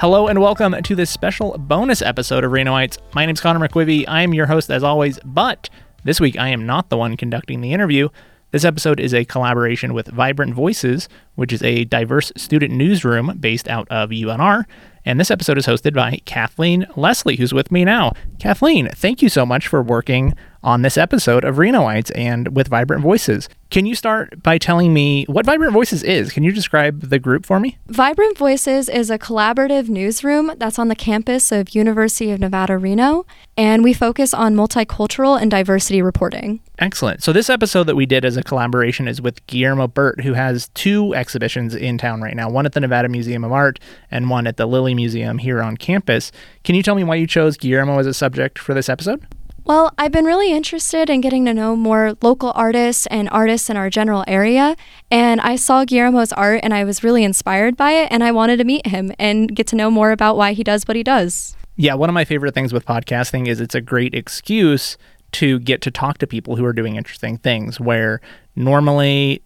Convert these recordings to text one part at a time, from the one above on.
Hello and welcome to this special bonus episode of Renoites. My name is Conor McQuivey. I am your host as always, but this week I am not the one conducting the interview. This episode is a collaboration with Vibrant Voices, which is a diverse student newsroom based out of UNR. And this episode is hosted by Kathleen Leslie, who's with me now. Kathleen, thank you so much for working on this episode of Renoites and with Vibrant Voices. Can you start by telling me what Vibrant Voices is? Can you describe the group for me? Vibrant Voices is a collaborative newsroom that's on the campus of University of Nevada, Reno, and we focus on multicultural and diversity reporting. Excellent. So this episode that we did as a collaboration is with Guillermo Bert, who has two exhibitions in town right now, one at the Nevada Museum of Art and one at the Lilley Museum here on campus. Can you tell me why you chose Guillermo as a subject for this episode? Well, I've been really interested in getting to know more local artists and artists in our general area. And I saw Guillermo's art and I was really inspired by it. And I wanted to meet him and get to know more about why he does what he does. Yeah, one of my favorite things with podcasting is it's a great excuse to get to talk to people who are doing interesting things where normally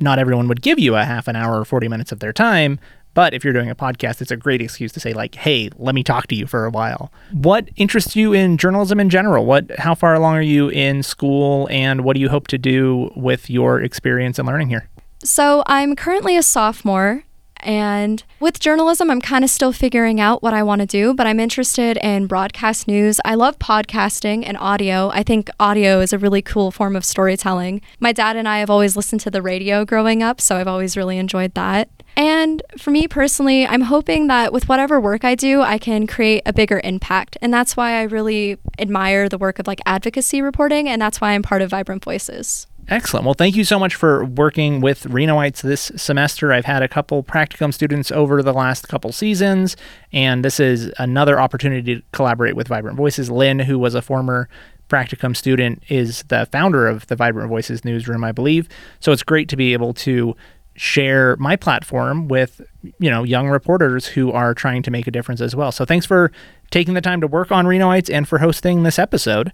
not everyone would give you a half an hour or 40 minutes of their time but if you're doing a podcast, it's a great excuse to say like, "Hey, let me talk to you for a while." What interests you in journalism in general? What how far along are you in school and what do you hope to do with your experience and learning here? So, I'm currently a sophomore and with journalism, I'm kind of still figuring out what I want to do, but I'm interested in broadcast news. I love podcasting and audio. I think audio is a really cool form of storytelling. My dad and I have always listened to the radio growing up, so I've always really enjoyed that. And for me personally, I'm hoping that with whatever work I do, I can create a bigger impact. And that's why I really admire the work of like advocacy reporting, and that's why I'm part of Vibrant Voices. Excellent. Well, thank you so much for working with Renoites this semester. I've had a couple practicum students over the last couple seasons, and this is another opportunity to collaborate with Vibrant Voices. Lynn, who was a former practicum student, is the founder of the Vibrant Voices newsroom, I believe. So it's great to be able to share my platform with you know young reporters who are trying to make a difference as well. So thanks for taking the time to work on Renoites and for hosting this episode.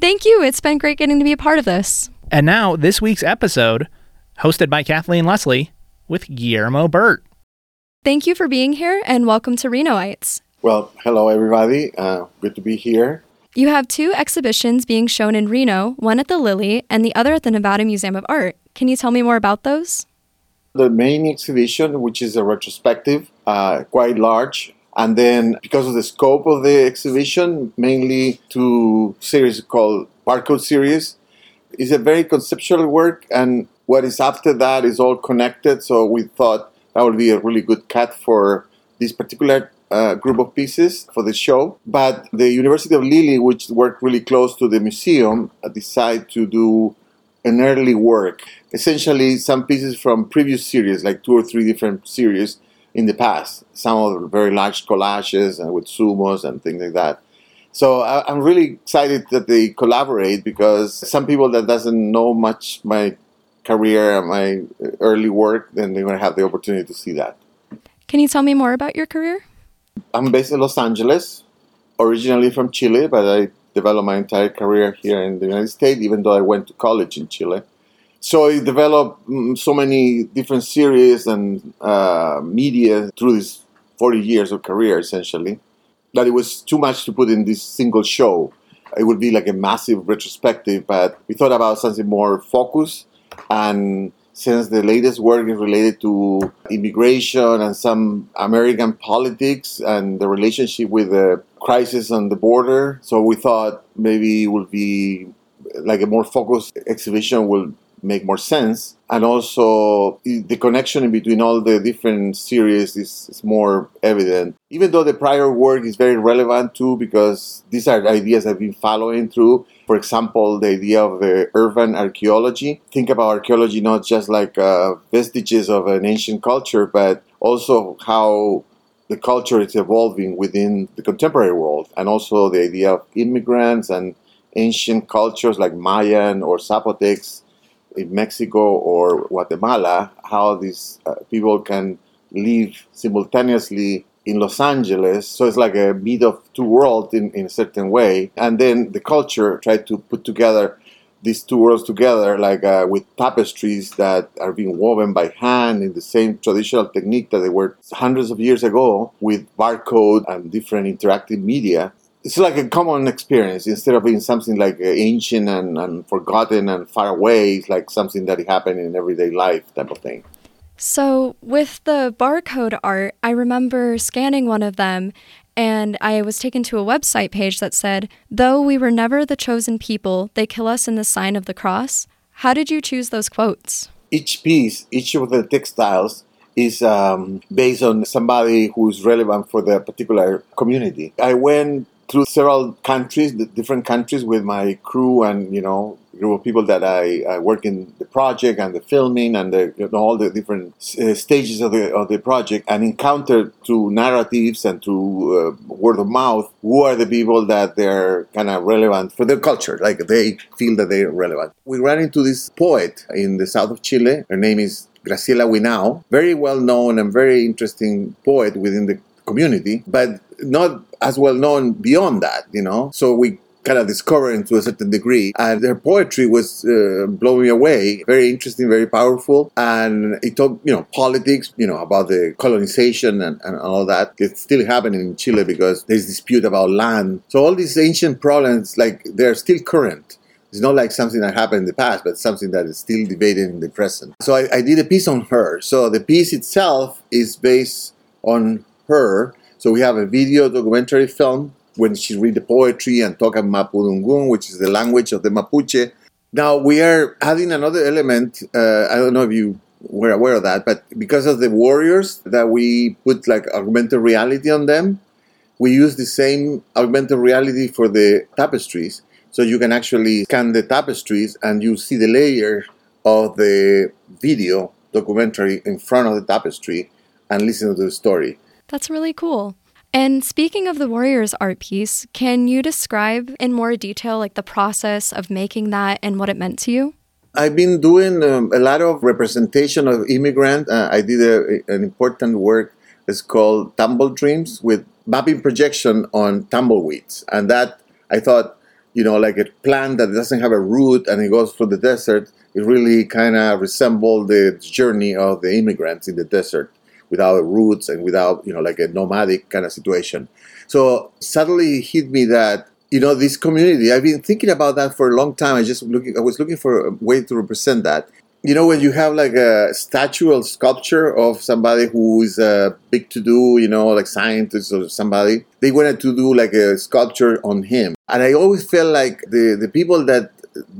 Thank you. It's been great getting to be a part of this. And now this week's episode, hosted by Kathleen Leslie with Guillermo Bert. Thank you for being here and welcome to Renoites. Well, hello everybody. Uh, good to be here. You have two exhibitions being shown in Reno, one at the Lilley and the other at the Nevada Museum of Art. Can you tell me more about those? the main exhibition, which is a retrospective, uh, quite large. And then, because of the scope of the exhibition, mainly two series called Barcode Series, is a very conceptual work, and what is after that is all connected. So we thought that would be a really good cut for this particular uh, group of pieces for the show. But the University of Lilley, which worked really close to the museum, decided to do an early work. Essentially, some pieces from previous series, like two or three different series in the past. Some of the very large collages and with sumos and things like that. So I, am really excited that they collaborate because some people that doesn't know much my career and my early work, then they're going to have the opportunity to see that. Can you tell me more about your career? I'm based in Los Angeles, originally from Chile, but I developed my entire career here in the United States, even though I went to college in Chile. So I developed mm, so many different series and uh, media through these 40 years of career, essentially, that it was too much to put in this single show. It would be like a massive retrospective, but we thought about something more focused and since the latest work is related to immigration and some American politics and the relationship with the crisis on the border. So we thought maybe it would be like a more focused exhibition will make more sense. And also, the connection in between all the different series is, is, more evident. Even though the prior work is very relevant too, because these are ideas I've been following through. For example, the idea of the urban archaeology. Think about archaeology not just like uh, vestiges of an ancient culture, but also how the culture is evolving within the contemporary world, and also the idea of immigrants and ancient cultures like Mayan or Zapotecs in Mexico or Guatemala, how these uh, people can live simultaneously in Los Angeles. So it's like a meet of two worlds in, in a certain way. And then the culture tried to put together these two worlds together, like uh, with tapestries that are being woven by hand in the same traditional technique that they were hundreds of years ago, with barcode and different interactive media. It's like a common experience instead of being something like uh, ancient and, and forgotten and far away. It's like something that happened in everyday life type of thing. So, with the barcode art, I remember scanning one of them and I was taken to a website page that said, Though we were never the chosen people, they kill us in the sign of the cross. How did you choose those quotes? Each piece, each of the textiles is um, based on somebody who's relevant for the particular community. I went through several countries, the different countries, with my crew and you know group of people that I, I work in the project and the filming and the, you know, all the different uh, stages of the of the project, and encountered through narratives and through uh, word of mouth who are the people that they're kind of relevant for their culture, like they feel that they're relevant. We ran into this poet in the south of Chile. Her name is Graciela Huinao, very well known and very interesting poet within the community, but not as well known beyond that, you know. So we kind of discovering to a certain degree. And her poetry was uh, blowing me away. Very interesting, very powerful. And it talked, you know, politics, you know, about the colonization and, and all that. It's still happening in Chile because there's dispute about land. So all these ancient problems, like, they're still current. It's not like something that happened in the past, but something that is still debated in the present. So I, I did a piece on her. So the piece itself is based on her so we have a video documentary film when she read the poetry and talk about Mapudungun, which is the language of the Mapuche. Now we are adding another element. Uh, I don't know if you were aware of that, but because of the warriors that we put like augmented reality on them, we use the same augmented reality for the tapestries. So you can actually scan the tapestries and you see the layer of the video documentary in front of the tapestry and listen to the story. That's really cool. And speaking of the Warriors art piece, can you describe in more detail like the process of making that and what it meant to you? I've been doing um, a lot of representation of immigrant. Uh, I did a, an important work. It's called Tumble Dreams with mapping projection on tumbleweeds, and that I thought, you know, like a plant that doesn't have a root and it goes through the desert. It really kind of resembled the journey of the immigrants in the desert without roots and without you know like a nomadic kind of situation. So suddenly it hit me that you know this community. I've been thinking about that for a long time. I just looking. I was looking for a way to represent that. You know, when you have like a statue or sculpture of somebody who is uh, big to do, you know, like scientist or somebody, they wanted to do like a sculpture on him. And I always felt like the, the people that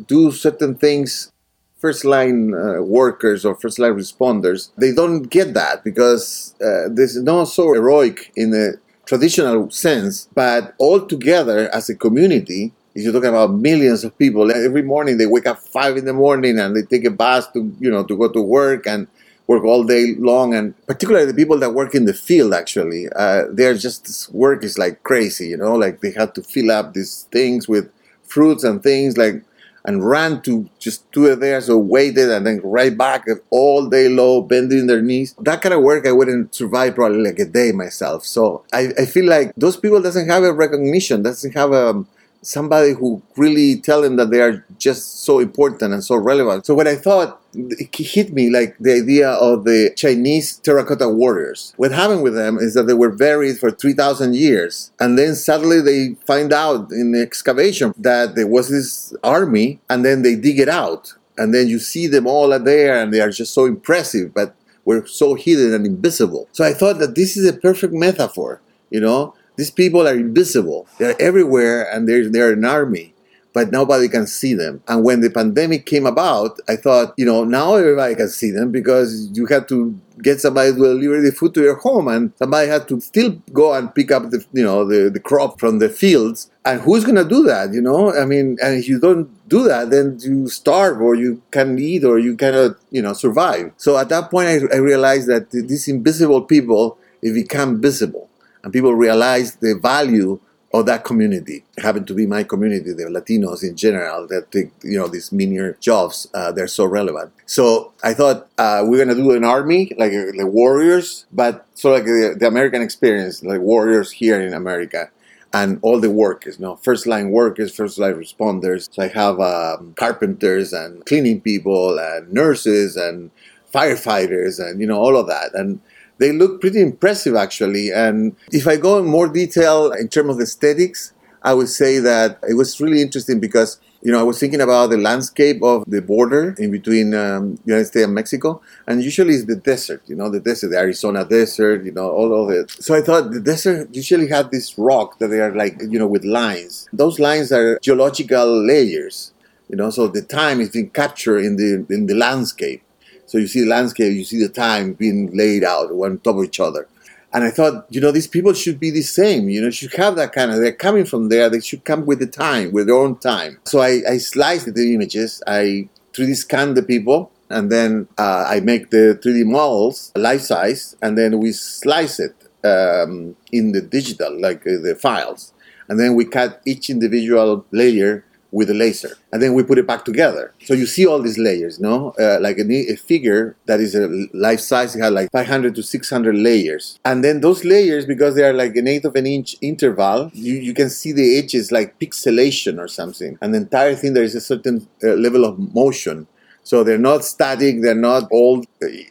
do certain things first line uh, workers or first line responders, they don't get that because uh, this is not so heroic in the traditional sense, but all together as a community, if you're talking about millions of people, every morning they wake up five in the morning and they take a bus to you know to go to work and work all day long, and particularly the people that work in the field actually, uh, they're just this work is like crazy, you know, like they have to fill up these things with fruits and things like and ran to just it there, so waited and then right back all day low, bending their knees. That kind of work I wouldn't survive probably like a day myself. So I, I feel like those people doesn't have a recognition, doesn't have a somebody who really tell them that they are just so important and so relevant. So what I thought it hit me like the idea of the Chinese terracotta warriors. What happened with them is that they were buried for 3,000 years. And then suddenly they find out in the excavation that there was this army and then they dig it out. And then you see them all there and they are just so impressive, but were so hidden and invisible. So I thought that this is a perfect metaphor, you know, these people are invisible. They're everywhere and they're, they're an army, but nobody can see them. And when the pandemic came about, I thought, you know, now everybody can see them because you had to get somebody to deliver the food to your home and somebody had to still go and pick up the, you know, the, the crop from the fields. And who's going to do that, you know? I mean, and if you don't do that, then you starve or you can't eat or you cannot, you know, survive. So at that point, I, I realized that these invisible people, they become visible and people realize the value of that community. It happened to be my community, the Latinos in general, that take you know these menial jobs. Uh, they're so relevant. So I thought uh, we're gonna do an army like the warriors, but sort of like the, the American experience, like warriors here in America. and all the workers, you know, first line workers, first line responders. So I have um, carpenters and cleaning people and nurses and firefighters and you know all of that and they look pretty impressive actually. And if i go in more detail in terms of aesthetics i would say that it was really interesting because you know i was thinking about the landscape of the border in between um, united states and mexico. And usually it's the desert you know the desert the arizona desert you know all of it. So i thought the desert usually had this rock that they are like you know with lines. Those lines are geological layers you know so the time is being captured in the in the landscape so you see the landscape, you see the time being laid out on top of each other. And I thought, you know, these people should be the same. You know, should have that kind of. They're coming from there. They should come with the time, with their own time. So I, I sliced the images. I 3D scanned the people, and then uh, I make the 3D models life size, and then we slice it um, in the digital, like uh, the files, and then we cut each individual layer with a laser and then we put it back together. So you see all these layers no? Uh, like a, a, figure that is a life size it has like 500 to 600 layers. And then those layers because they are like an eighth of an inch interval you, you can see the edges like pixelation or something. And the entire thing there is a certain uh, level of motion. So they're not static, they're not old.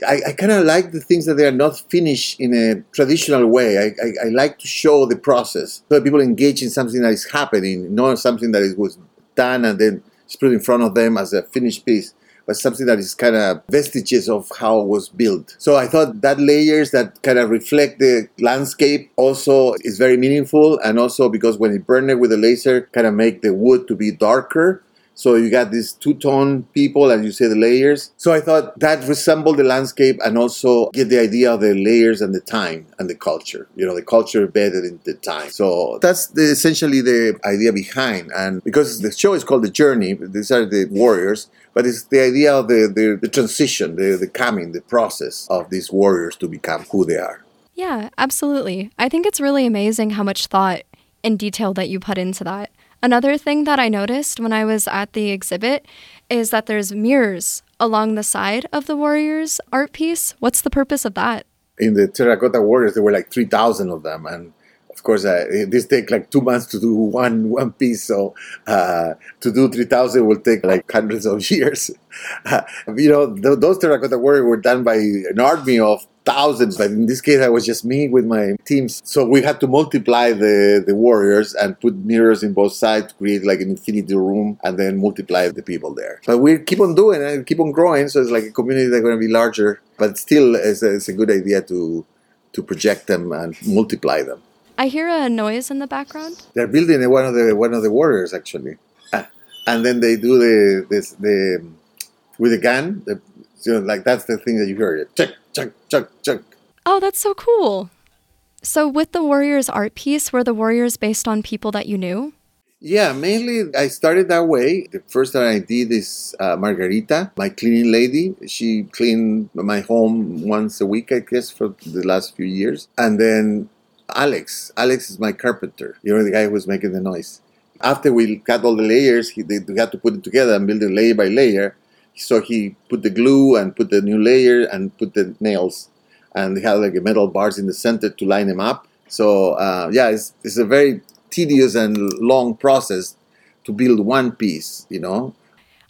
I, I kind of like the things that they are not finished in a traditional way. I, I, I, like to show the process. So people engage in something that is happening, not something that it was done and then it's put in front of them as a finished piece but something that is kind of vestiges of how it was built. So I thought that layers that kind of reflect the landscape also is very meaningful, and also because when you burn it with a laser, kind of make the wood to be darker. So you got these two-tone people, as you say, the layers. So I thought that resembled the landscape and also get the idea of the layers and the time and the culture. You know, the culture embedded in the time. So that's the, essentially the idea behind. And because the show is called The Journey, these are the warriors, but it's the idea of the, the, the transition, the, the coming, the process of these warriors to become who they are. Yeah, absolutely. I think it's really amazing how much thought and detail that you put into that. Another thing that I noticed when I was at the exhibit is that there's mirrors along the side of the Warriors art piece. What's the purpose of that? In the Terracotta Warriors, there were like 3,000 of them. And course, uh, this take like two months to do one one piece. So uh, to do 3,000 will take like hundreds of years. you know, th- those Terracotta Warriors were done by an army of thousands, but in this case, I was just me with my teams. So we had to multiply the, the warriors and put mirrors in both sides to create like an infinity room and then multiply the people there. But we keep on doing it, keep on growing. So it's like a community that's going to be larger, but still, it's a, it's a good idea to to project them and multiply them. I hear a noise in the background. They're building one of the one of the warriors actually, ah, and then they do the this the with a gun. The, you know, like that's the thing that you hear. Check, check, check, check. Oh, that's so cool. So, with the Warriors art piece, were the Warriors based on people that you knew? Yeah, mainly I started that way. The first that I did is uh, Margarita, my cleaning lady. She cleaned my home once a week, I guess, for the last few years. And then Alex. Alex is my carpenter, you know, the guy who was making the noise. After we cut all the layers, he, they, we had to put it together and build it layer by layer. So he put the glue and put the new layer and put the nails, and he had like metal bars in the center to line them up. So uh, yeah, it's, it's a very tedious and long process to build one piece, you know.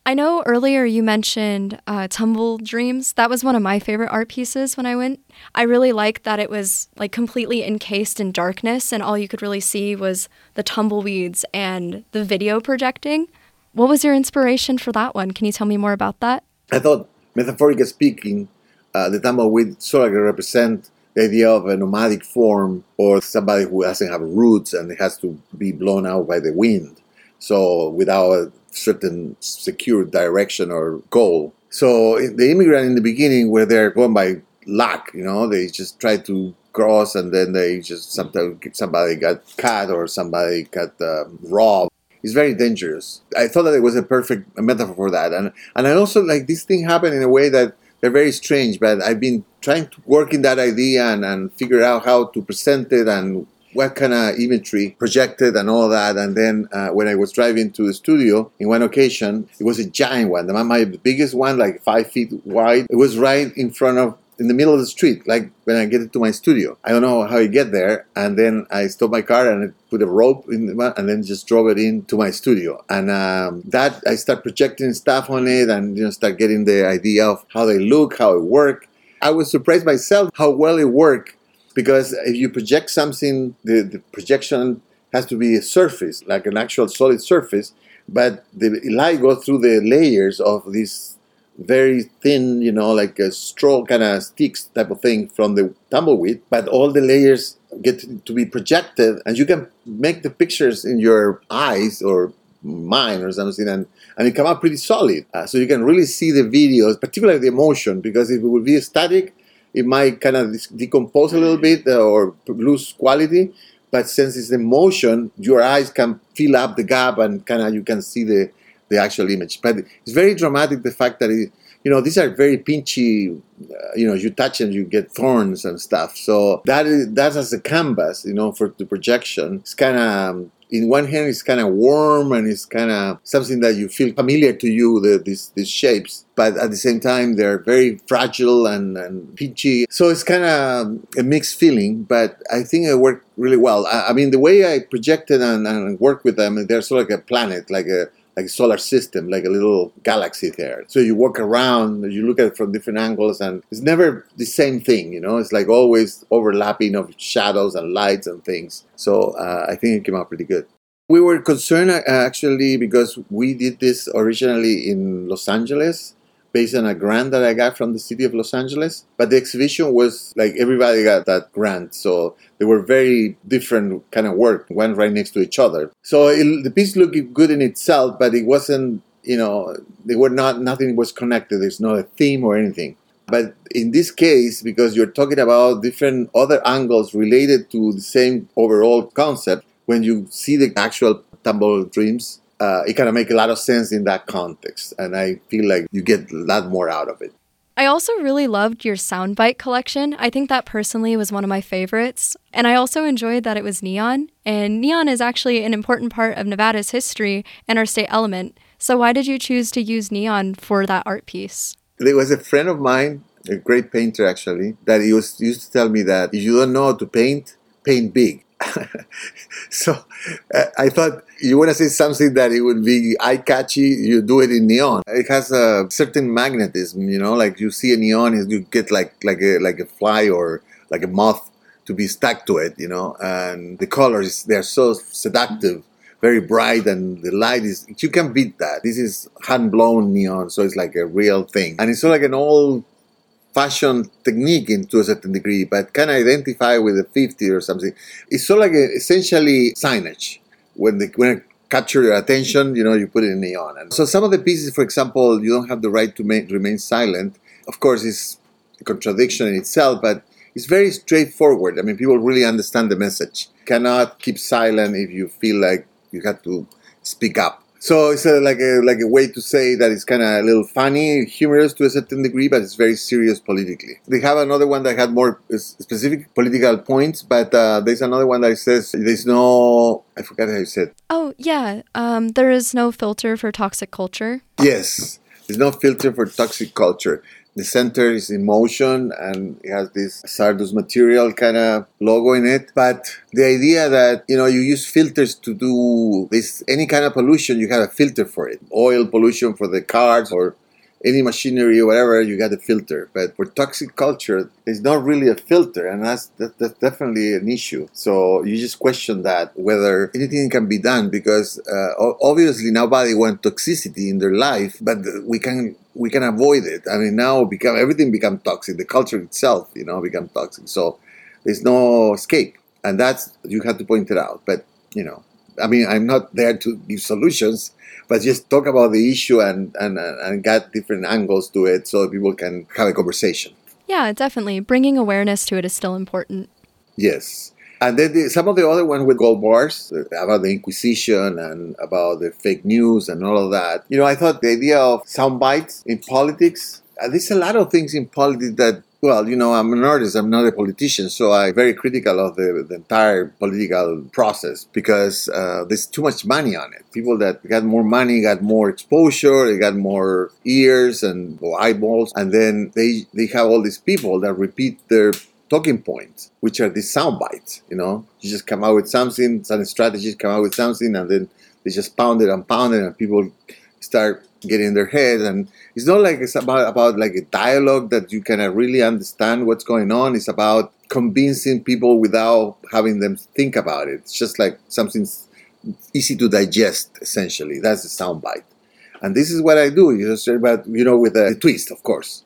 I know earlier you mentioned uh, Tumble Dreams. That was one of my favorite art pieces when I went. I really liked that it was like completely encased in darkness, and all you could really see was the tumbleweeds and the video projecting. What was your inspiration for that one? Can you tell me more about that? I thought, metaphorically speaking, uh, the tumbleweed sort of represent the idea of a nomadic form or somebody who doesn't have roots and it has to be blown out by the wind. So without certain secure direction or goal. So the immigrant in the beginning, where they're going by luck, you know, they just try to cross and then they just sometimes somebody got cut or somebody got uh, robbed is very dangerous. I thought that it was a perfect metaphor for that, and and I also like this thing happened in a way that they're very strange. But I've been trying to work in that idea and, and figure out how to present it and what kind of imagery projected and all that. And then uh, when I was driving to the studio in one occasion, it was a giant one, my, my biggest one, like five feet wide. It was right in front of in the middle of the street, like when I get to my studio. I don't know how I get there, and then I stop my car and I put a rope in, the, and then just drove it into my studio. And um, that I start projecting stuff on it, and you know, start getting the idea of how they look, how it work. I was surprised myself how well it worked because if you project something, the, the projection has to be a surface, like an actual solid surface, but the light goes through the layers of this very thin, you know, like a straw kind of sticks type of thing from the tumbleweed, but all the layers get to be projected, and you can make the pictures in your eyes or mind or something, and, and it come out pretty solid. Uh, so you can really see the videos, particularly the emotion, because if it would be static, it might kind of decompose a little bit uh, or lose quality. But since it's in motion, your eyes can fill up the gap and kind of you can see the the actual image. But it's very dramatic the fact that it, you know these are very pinchy. Uh, you know, you touch and you get thorns and stuff. So that is that's as a canvas, you know, for the projection. It's kind of um, in one hand it's kind of warm and it's kind of something that you feel familiar to you the, these these shapes but at the same time they're very fragile and, and peachy so it's kind of a mixed feeling but i think it worked really well. I, I mean the way i projected and, and worked with them they're sort of like a planet like a like a solar system, like a little galaxy there. So you walk around, you look at it from different angles, and it's never the same thing, you know. It's like always overlapping of shadows and lights and things. So uh, I think it came out pretty good. We were concerned uh, actually because we did this originally in Los Angeles based on a grant that I got from the city of Los Angeles. But the exhibition was like everybody got that grant, so they were very different kind of work, one right next to each other. So it, the piece looked good in itself, but it wasn't. You know, they were not. Nothing was connected. There's not a theme or anything. But in this case, because you're talking about different other angles related to the same overall concept, when you see the actual tumble dreams, uh, it kind of make a lot of sense in that context, and I feel like you get a lot more out of it. I also really loved your soundbite collection. I think that personally was one of my favorites. And I also enjoyed that it was neon. And neon is actually an important part of Nevada's history and our state element. So why did you choose to use neon for that art piece? There was a friend of mine, a great painter actually, that he was used to tell me that if you don't know how to paint, paint big. so uh, I thought you want to say something that it would be eye catchy, you do it in neon. It has a certain magnetism, you know, like you see a neon, you get like like a like a fly or like a moth to be stuck to it, you know. And the colors they're so seductive, very bright, and the light is you can beat that. This is hand blown neon, so it's like a real thing, and it's sort of like an old fashion technique into a certain degree, but can identify with the 50 or something. It's sort of like a, essentially signage. When the when capture your attention, you know, you put it in neon. And so some of the pieces, for example, you don't have the right to remain silent. Of course, it's a contradiction in itself, but it's very straightforward. I mean, people really understand the message. Cannot keep silent if you feel like you have to speak up. So it's a, like a like a way to say that it's kind of a little funny, humorous to a certain degree, but it's very serious politically. They have another one that had more specific political points, but uh, there's another one that says there's no I forgot how you said. Oh yeah, um, there is no filter for toxic culture. Yes, there's no filter for toxic culture the center is in motion and it has this Sardus material kind of logo in it. But the idea that, you know, you use filters to do this, any kind of pollution, you have a filter for it. Oil pollution for the cars or any machinery or whatever, you got a filter. But for toxic culture, it's not really a filter, and that's, that, that's definitely an issue. So you just question that whether anything can be done because uh, obviously nobody wants toxicity in their life, but we can we can avoid it. I mean, now become everything become toxic. The culture itself, you know, become toxic. So there's no escape, and that's you have to point it out. But you know, I mean, I'm not there to give solutions, but just talk about the issue and and and get different angles to it so people can have a conversation. Yeah, definitely. Bringing awareness to it is still important. Yes. And then the, some of the other ones with gold bars uh, about the Inquisition and about the fake news and all of that. You know, I thought the idea of sound bites in politics, uh, there's a lot of things in politics that well, you know, I'm an artist, I'm not a politician, so I'm very critical of the, the entire political process because uh, there's too much money on it. People that got more money got more exposure, they got more ears and eyeballs, and then they, they have all these people that repeat their talking points, which are these sound bites, you know. You just come out with something, some strategies come out with something, and then they just pound it and pound it, and people start getting in their heads and it's not like it's about about like a dialogue that you can uh, really understand what's going on. It's about convincing people without having them think about it. It's just like something easy to digest essentially. That's the soundbite and this is what i do. You know but you know with a twist of course.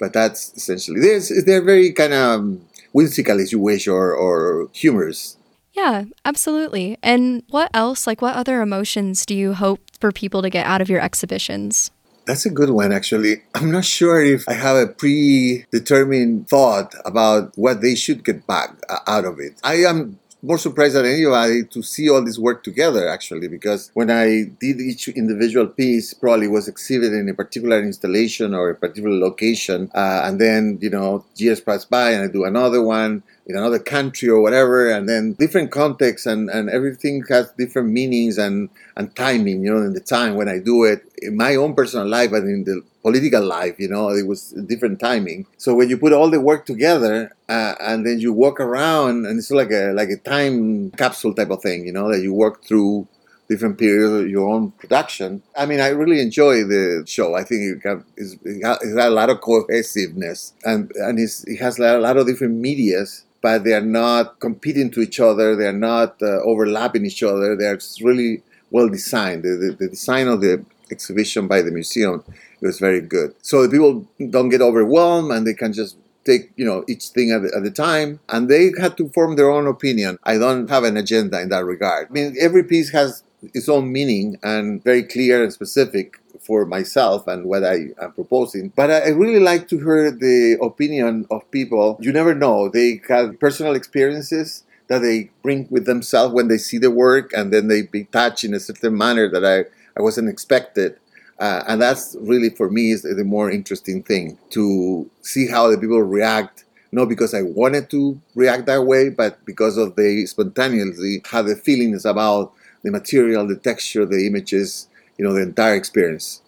But that's essentially this they're very kind of whimsical as you wish or, or humorous yeah, absolutely. And what else, like what other emotions do you hope for people to get out of your exhibitions? That's a good one, actually. I'm not sure if I have a predetermined thought about what they should get back uh, out of it. I am more surprised than anybody to see all this work together actually because when i did each individual piece probably was exhibited in a particular installation or a particular location uh, and then you know years pass by and i do another one in another country or whatever, and then different contexts and, and everything has different meanings and, and timing, you know, in the time when I do it, in my own personal life and in the political life, you know, it was different timing. So when you put all the work together uh, and then you walk around and it's like a like a time capsule type of thing, you know, that you work through different periods of your own production. I mean, I really enjoy the show. I think it, got, it has a lot of cohesiveness and, and it has a lot of different medias but they are not competing to each other. They are not uh, overlapping each other. They are really well designed. The, the, the, design of the exhibition by the museum was very good. So the people don't get overwhelmed and they can just take you know each thing at, at a time and they had to form their own opinion i don't have an agenda in that regard i mean every piece has its own meaning and very clear and specific for myself and what I am proposing. But I really like to hear the opinion of people. You never know. They have personal experiences that they bring with themselves when they see the work and then they be touched in a certain manner that I, I wasn't expected. Uh, and that's really for me is the more interesting thing to see how the people react not because I wanted to react that way, but because of the spontaneously how the feelings about the material, the texture, the images, you know, the entire experience.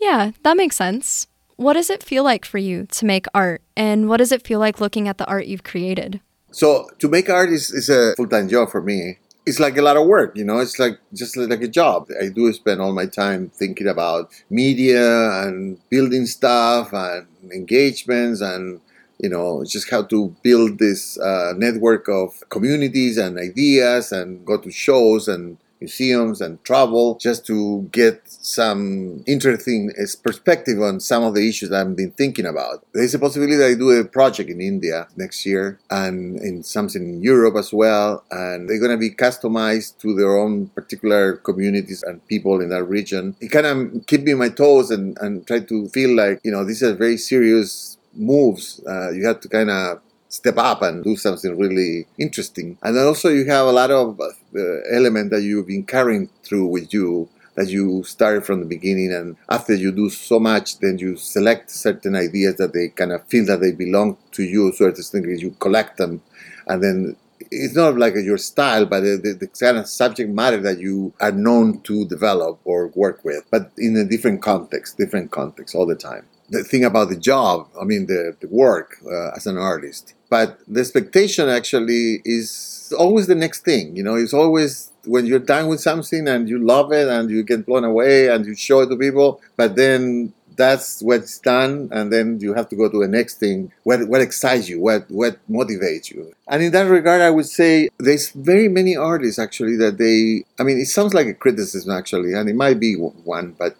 Yeah, that makes sense. What does it feel like for you to make art? And what does it feel like looking at the art you've created? So, to make art is, is a full time job for me. It's like a lot of work, you know, it's like just like a job. I do spend all my time thinking about media and building stuff and engagements and you know just how to build this uh, network of communities and ideas and go to shows and museums and travel just to get some interesting perspective on some of the issues I've been thinking about. There's a possibility that I do a project in India next year and in something in Europe as well. And they're going to be customized to their own particular communities and people in that region. It kind of keep me on my toes and, and try to feel like, you know, these are very serious moves. Uh, you have to kind of step up and do something really interesting. And also you have a lot of uh, element that you've been carrying through with you that you started from the beginning and after you do so much then you select certain ideas that they kind of feel that they belong to you so to speak you collect them and then it's not like your style but the, the, the, kind of subject matter that you are known to develop or work with but in a different context different context all the time the thing about the job, I mean, the, the work uh, as an artist. But the expectation actually is always the next thing. You know, it's always when you're done with something and you love it and you get blown away and you show it to people, but then that's what's done and then you have to go to the next thing what what excites you what what motivates you and in that regard i would say there's very many artists actually that they i mean it sounds like a criticism actually and it might be one but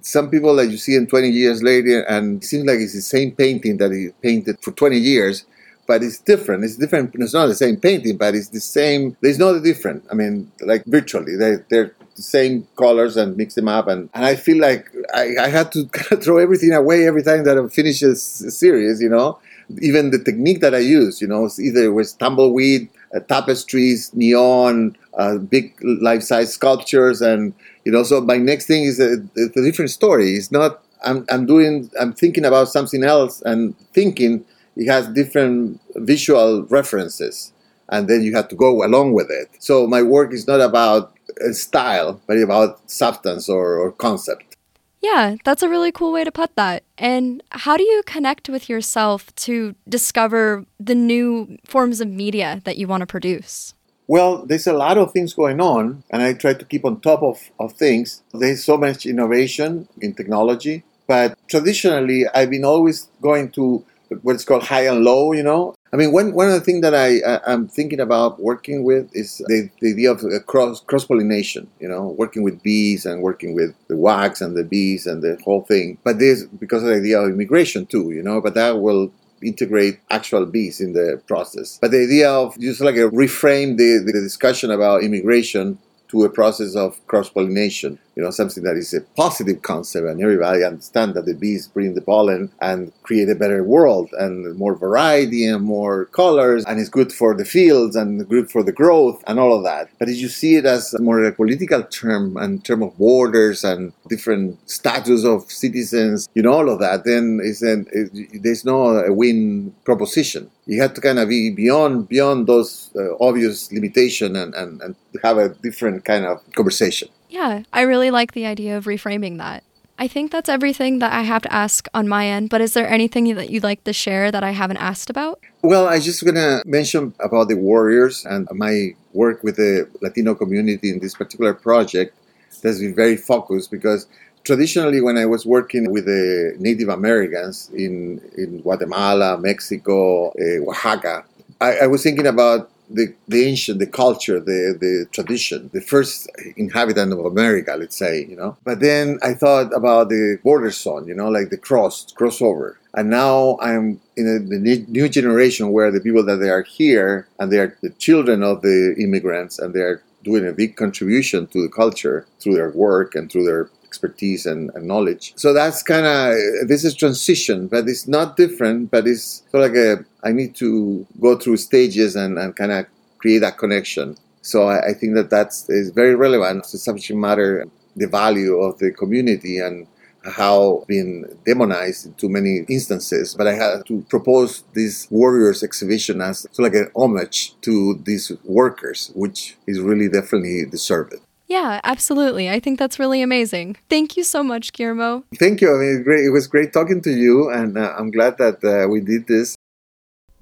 some people that you see in 20 years later and it seems like it's the same painting that he painted for 20 years but it's different. It's different it's not the same painting but it's the same there's no different. I mean like virtually they, they're the same colors and mix them up and, and i feel like I, I had to kind of throw everything away every time that i finish a, series you know? Even the technique that i use you know either it was tumbleweed uh, tapestries neon uh, big life-size sculptures and you know so my next thing is a, a different story. It's not I'm, I'm doing i'm thinking about something else and thinking it has different visual references, and then you have to go along with it. So my work is not about uh, style, but about substance or, or concept. Yeah, that's a really cool way to put that. And how do you connect with yourself to discover the new forms of media that you want to produce? Well, there's a lot of things going on, and I try to keep on top of, of things. There's so much innovation in technology, but traditionally, I've been always going to what's called high and low, you know. I mean, one, one of the things that I, I, am thinking about working with is the, the idea of uh, cross, cross pollination, you know, working with bees and working with the wax and the bees and the whole thing. But this, because of the idea of immigration too, you know, but that will integrate actual bees in the process. But the idea of just like a reframe the, the discussion about immigration to a process of cross pollination you know, something that is a positive concept, and everybody understand that the bees bring the pollen and create a better world and more variety and more colors, and it's good for the fields and good for the growth and all of that. But if you see it as more a political term and term of borders and different status of citizens, you know, all of that, then it's an, it, there's no win proposition. You have to kind of be beyond beyond those uh, obvious limitation and, and, and have a different kind of conversation. Yeah, I really like the idea of reframing that. I think that's everything that I have to ask on my end, but is there anything that you'd like to share that I haven't asked about? Well, I just gonna mention about the warriors and my work with the Latino community in this particular project that's been very focused because traditionally when I was working with the Native Americans in, in Guatemala, Mexico, uh, Oaxaca, I, I was thinking about the, the ancient, the culture, the, the tradition, the first inhabitant of America, let's say, you know. But then I thought about the border zone, you know, like the cross, crossover. And now I'm in a, the new generation where the people that they are here and they are the children of the immigrants and they are doing a big contribution to the culture through their work and through their expertise and, and knowledge. So that's kind of this is transition, but it's not different. But it's sort of like a I need to go through stages and, and kind of create that connection. So I, I think that that's is very relevant. A subject matter, the value of the community and how been demonized in too many instances. But I had to propose this warriors exhibition as so like an homage to these workers, which is really definitely deserved. Yeah, absolutely. I think that's really amazing. Thank you so much, Guillermo. Thank you. I mean, great. It was great talking to you, and uh, I'm glad that uh, we did this.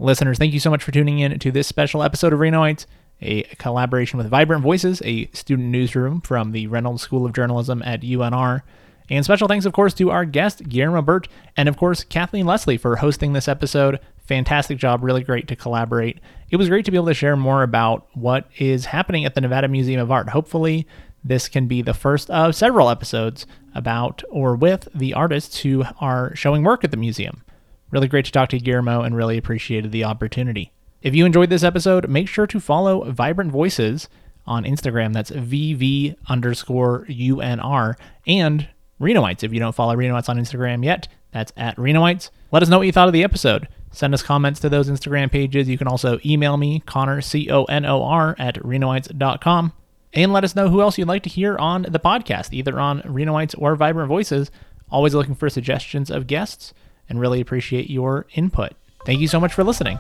Listeners, thank you so much for tuning in to this special episode of Renoites, a collaboration with Vibrant Voices, a student newsroom from the Reynolds School of Journalism at UNR. And special thanks, of course, to our guest, Guillermo Bert, and of course, Kathleen Leslie for hosting this episode. Fantastic job, really great to collaborate. It was great to be able to share more about what is happening at the Nevada Museum of Art. Hopefully, this can be the first of several episodes about or with the artists who are showing work at the museum. Really great to talk to Guillermo and really appreciated the opportunity. If you enjoyed this episode, make sure to follow Vibrant Voices on Instagram. That's VV underscore UNR. And Renoites. If you don't follow Renoites on Instagram yet, that's at Renoites. Let us know what you thought of the episode. Send us comments to those Instagram pages. You can also email me, Conor, C O N O R, at Renoites.com. And let us know who else you'd like to hear on the podcast, either on Renoites or Vibrant Voices. Always looking for suggestions of guests and really appreciate your input. Thank you so much for listening.